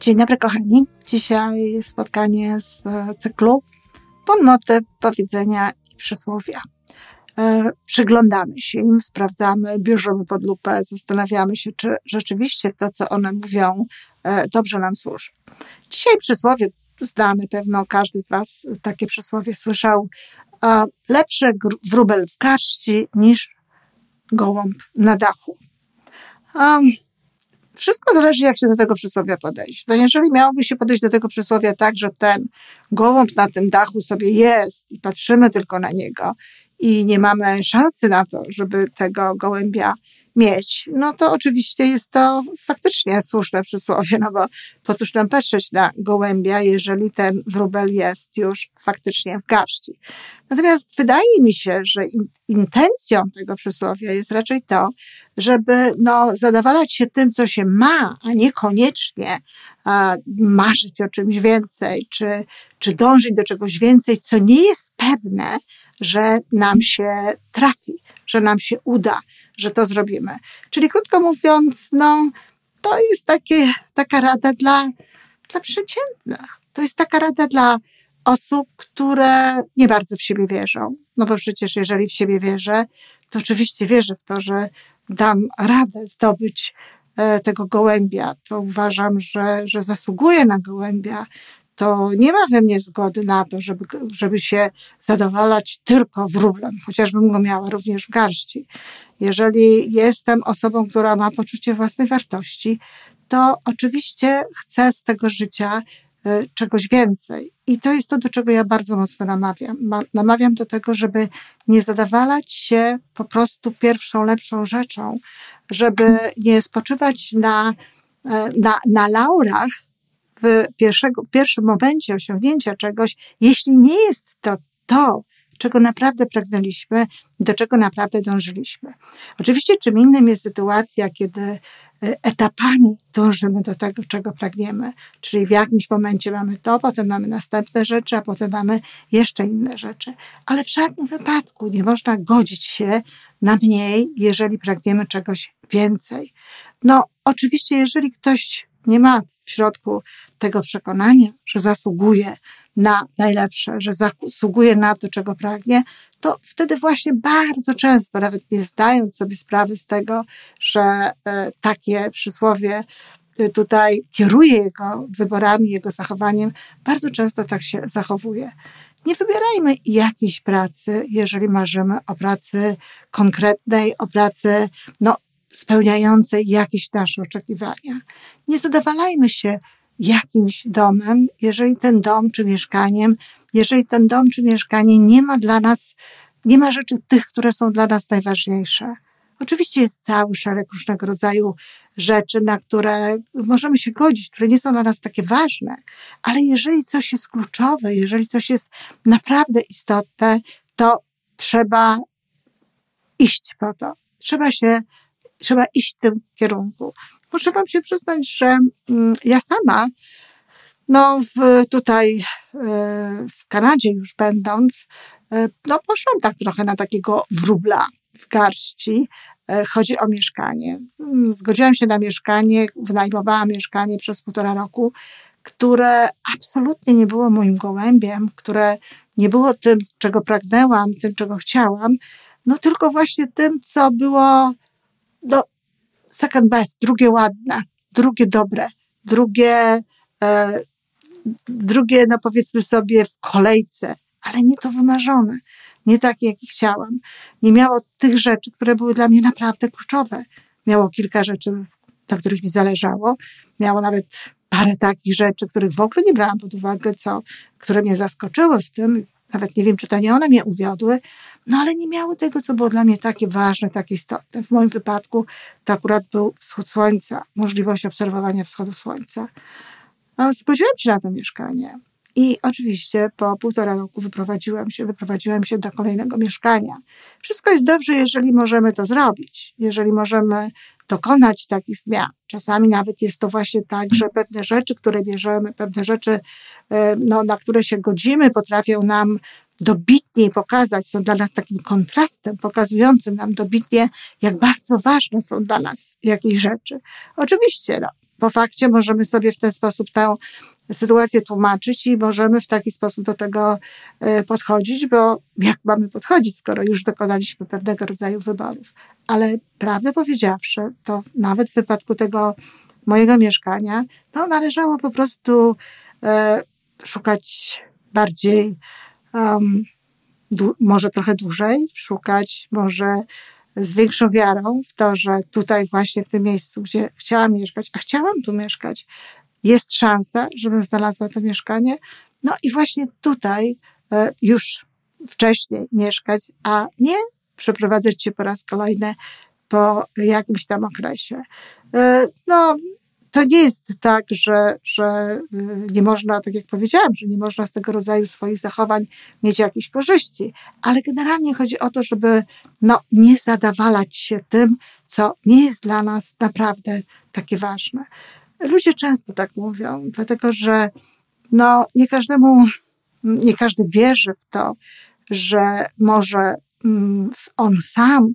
Dzień dobry, kochani. Dzisiaj spotkanie z e, cyklu pod motyw powiedzenia i przysłowia. E, przyglądamy się im, sprawdzamy, bierzemy pod lupę, zastanawiamy się, czy rzeczywiście to, co one mówią, e, dobrze nam służy. Dzisiaj przysłowie znamy pewno, każdy z Was takie przysłowie słyszał. Lepszy wróbel w garści niż gołąb na dachu. Wszystko zależy, jak się do tego przysłowia podejść. No jeżeli miałoby się podejść do tego przysłowia tak, że ten gołąb na tym dachu sobie jest i patrzymy tylko na niego i nie mamy szansy na to, żeby tego gołębia mieć, no to oczywiście jest to faktycznie słuszne przysłowie, no bo po cóż nam patrzeć na gołębia, jeżeli ten wróbel jest już faktycznie w garści. Natomiast wydaje mi się, że intencją tego przysłowia jest raczej to, żeby no, zadawalać się tym, co się ma, a niekoniecznie a, marzyć o czymś więcej, czy, czy dążyć do czegoś więcej, co nie jest pewne, że nam się trafi, że nam się uda, że to zrobimy. Czyli krótko mówiąc, no, to jest takie, taka rada dla, dla przeciętnych. To jest taka rada dla osób, które nie bardzo w siebie wierzą. No bo przecież jeżeli w siebie wierzę, to oczywiście wierzę w to, że dam radę zdobyć e, tego gołębia, to uważam, że, że zasługuję na gołębia, to nie ma we mnie zgody na to, żeby, żeby się zadowalać tylko wróblem, chociażbym go miała również w garści. Jeżeli jestem osobą, która ma poczucie własnej wartości, to oczywiście chcę z tego życia y, czegoś więcej. I to jest to, do czego ja bardzo mocno namawiam. Namawiam do tego, żeby nie zadawalać się po prostu pierwszą, lepszą rzeczą, żeby nie spoczywać na, y, na, na laurach, w, pierwszego, w pierwszym momencie osiągnięcia czegoś, jeśli nie jest to to, czego naprawdę pragnęliśmy, do czego naprawdę dążyliśmy. Oczywiście czym innym jest sytuacja, kiedy e, etapami dążymy do tego, czego pragniemy. Czyli w jakimś momencie mamy to, potem mamy następne rzeczy, a potem mamy jeszcze inne rzeczy. Ale w żadnym wypadku nie można godzić się na mniej, jeżeli pragniemy czegoś więcej. No, oczywiście, jeżeli ktoś nie ma w środku tego przekonania, że zasługuje na najlepsze, że zasługuje na to, czego pragnie, to wtedy właśnie bardzo często, nawet nie zdając sobie sprawy z tego, że e, takie przysłowie e, tutaj kieruje jego wyborami, jego zachowaniem, bardzo często tak się zachowuje. Nie wybierajmy jakiejś pracy, jeżeli marzymy o pracy konkretnej, o pracy no, spełniającej jakieś nasze oczekiwania. Nie zadawalajmy się jakimś domem, jeżeli ten dom czy mieszkaniem, jeżeli ten dom czy mieszkanie nie ma dla nas, nie ma rzeczy tych, które są dla nas najważniejsze. Oczywiście jest cały szereg różnego rodzaju rzeczy, na które możemy się godzić, które nie są dla nas takie ważne, ale jeżeli coś jest kluczowe, jeżeli coś jest naprawdę istotne, to trzeba iść po to. Trzeba się, trzeba iść w tym kierunku muszę Wam się przyznać, że mm, ja sama, no w, tutaj e, w Kanadzie już będąc, e, no poszłam tak trochę na takiego wróbla w garści. E, chodzi o mieszkanie. Mm, zgodziłam się na mieszkanie, wynajmowałam mieszkanie przez półtora roku, które absolutnie nie było moim gołębiem, które nie było tym, czego pragnęłam, tym, czego chciałam, no tylko właśnie tym, co było no, second best, drugie ładne, drugie dobre, drugie, e, drugie, no powiedzmy sobie, w kolejce, ale nie to wymarzone, nie takie, jakie chciałam. Nie miało tych rzeczy, które były dla mnie naprawdę kluczowe. Miało kilka rzeczy, na których mi zależało. Miało nawet parę takich rzeczy, których w ogóle nie brałam pod uwagę, co, które mnie zaskoczyły w tym, nawet nie wiem, czy to nie one mnie uwiodły, no ale nie miały tego, co było dla mnie takie ważne, takie istotne. W moim wypadku to akurat był wschód słońca, możliwość obserwowania wschodu słońca. Zgodziłam się na to mieszkanie. I oczywiście po półtora roku wyprowadziłam się, wyprowadziłam się do kolejnego mieszkania. Wszystko jest dobrze, jeżeli możemy to zrobić, jeżeli możemy dokonać takich zmian. Czasami nawet jest to właśnie tak, że pewne rzeczy, które bierzemy, pewne rzeczy, e, no, na które się godzimy, potrafią nam dobitniej pokazać, są dla nas takim kontrastem, pokazującym nam dobitnie, jak bardzo ważne są dla nas jakieś rzeczy. Oczywiście, no, po fakcie możemy sobie w ten sposób tę sytuację tłumaczyć i możemy w taki sposób do tego e, podchodzić, bo jak mamy podchodzić, skoro już dokonaliśmy pewnego rodzaju wyborów. Ale prawdę powiedziawszy, to nawet w wypadku tego mojego mieszkania, to należało po prostu e, szukać bardziej, um, może trochę dłużej, szukać może z większą wiarą w to, że tutaj właśnie w tym miejscu, gdzie chciałam mieszkać, a chciałam tu mieszkać, jest szansa, żebym znalazła to mieszkanie. No i właśnie tutaj e, już wcześniej mieszkać, a nie przeprowadzać się po raz kolejny po jakimś tam okresie. E, no, to nie jest tak, że, że y, nie można, tak jak powiedziałam, że nie można z tego rodzaju swoich zachowań mieć jakichś korzyści, ale generalnie chodzi o to, żeby no, nie zadawalać się tym, co nie jest dla nas naprawdę takie ważne. Ludzie często tak mówią, dlatego że no, nie każdemu, nie każdy wierzy w to, że może on sam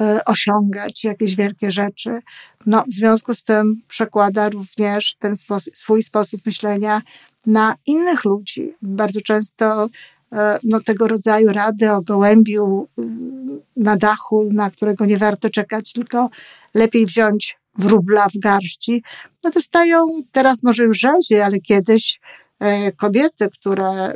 e, osiągać jakieś wielkie rzeczy. No, w związku z tym przekłada również ten swój sposób myślenia na innych ludzi. Bardzo często e, no, tego rodzaju rady o gołębiu mm, na dachu, na którego nie warto czekać, tylko lepiej wziąć wróbla w garści, no dostają teraz może już rzadziej, ale kiedyś kobiety, które e,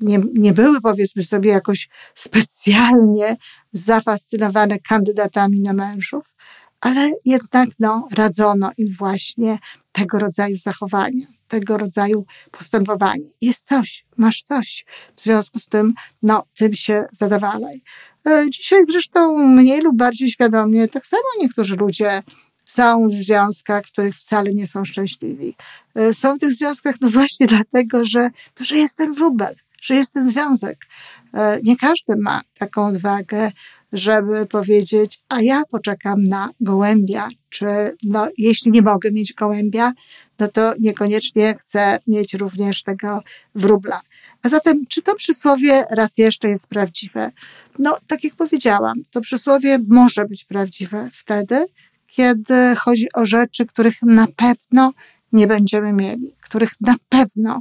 nie, nie były powiedzmy sobie jakoś specjalnie zafascynowane kandydatami na mężów, ale jednak no, radzono im właśnie tego rodzaju zachowania, tego rodzaju postępowanie. Jest coś, masz coś. W związku z tym, no, tym się zadawalaj. E, dzisiaj zresztą mniej lub bardziej świadomie, tak samo niektórzy ludzie są w związkach, w których wcale nie są szczęśliwi. E, są w tych związkach no właśnie dlatego, że, to, że jest ten wróbel, że jest ten związek. E, nie każdy ma taką odwagę, żeby powiedzieć, a ja poczekam na gołębia, czy no, jeśli nie mogę mieć gołębia, no to niekoniecznie chcę mieć również tego wróbla. A zatem, czy to przysłowie raz jeszcze jest prawdziwe? No, tak jak powiedziałam, to przysłowie może być prawdziwe wtedy, kiedy chodzi o rzeczy, których na pewno nie będziemy mieli, których na pewno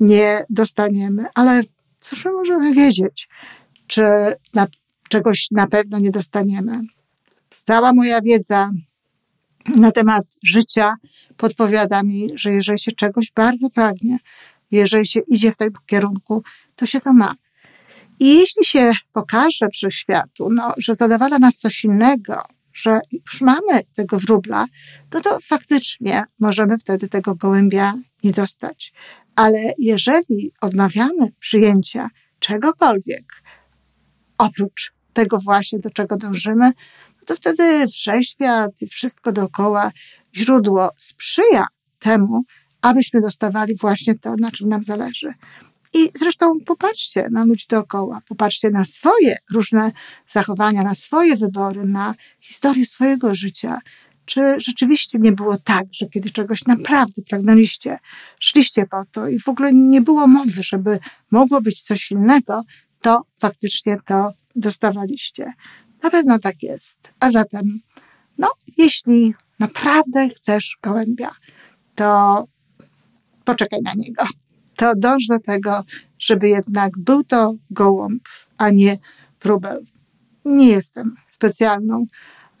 nie dostaniemy. Ale cóż my możemy wiedzieć, czy na, czegoś na pewno nie dostaniemy? Cała moja wiedza na temat życia podpowiada mi, że jeżeli się czegoś bardzo pragnie, jeżeli się idzie w tym kierunku, to się to ma. I jeśli się pokaże wszechświatu, no, że zadawala nas coś innego, że już mamy tego wróbla, no to faktycznie możemy wtedy tego gołębia nie dostać. Ale jeżeli odmawiamy przyjęcia czegokolwiek, oprócz tego właśnie, do czego dążymy, no to wtedy wszechświat i wszystko dookoła, źródło sprzyja temu, abyśmy dostawali właśnie to, na czym nam zależy. I zresztą popatrzcie na ludzi dookoła, popatrzcie na swoje różne zachowania, na swoje wybory, na historię swojego życia. Czy rzeczywiście nie było tak, że kiedy czegoś naprawdę pragnęliście, szliście po to i w ogóle nie było mowy, żeby mogło być coś innego, to faktycznie to dostawaliście. Na pewno tak jest. A zatem, no, jeśli naprawdę chcesz gołębia, to poczekaj na niego to dąż do tego, żeby jednak był to gołąb, a nie wróbel. Nie jestem specjalną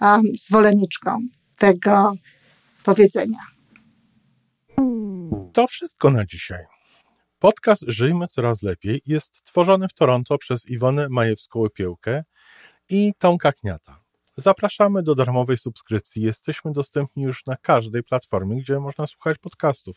um, zwolenniczką tego powiedzenia. To wszystko na dzisiaj. Podcast Żyjmy Coraz Lepiej jest tworzony w Toronto przez Iwonę Majewską-Opiełkę i Tomka Kniata. Zapraszamy do darmowej subskrypcji. Jesteśmy dostępni już na każdej platformie, gdzie można słuchać podcastów.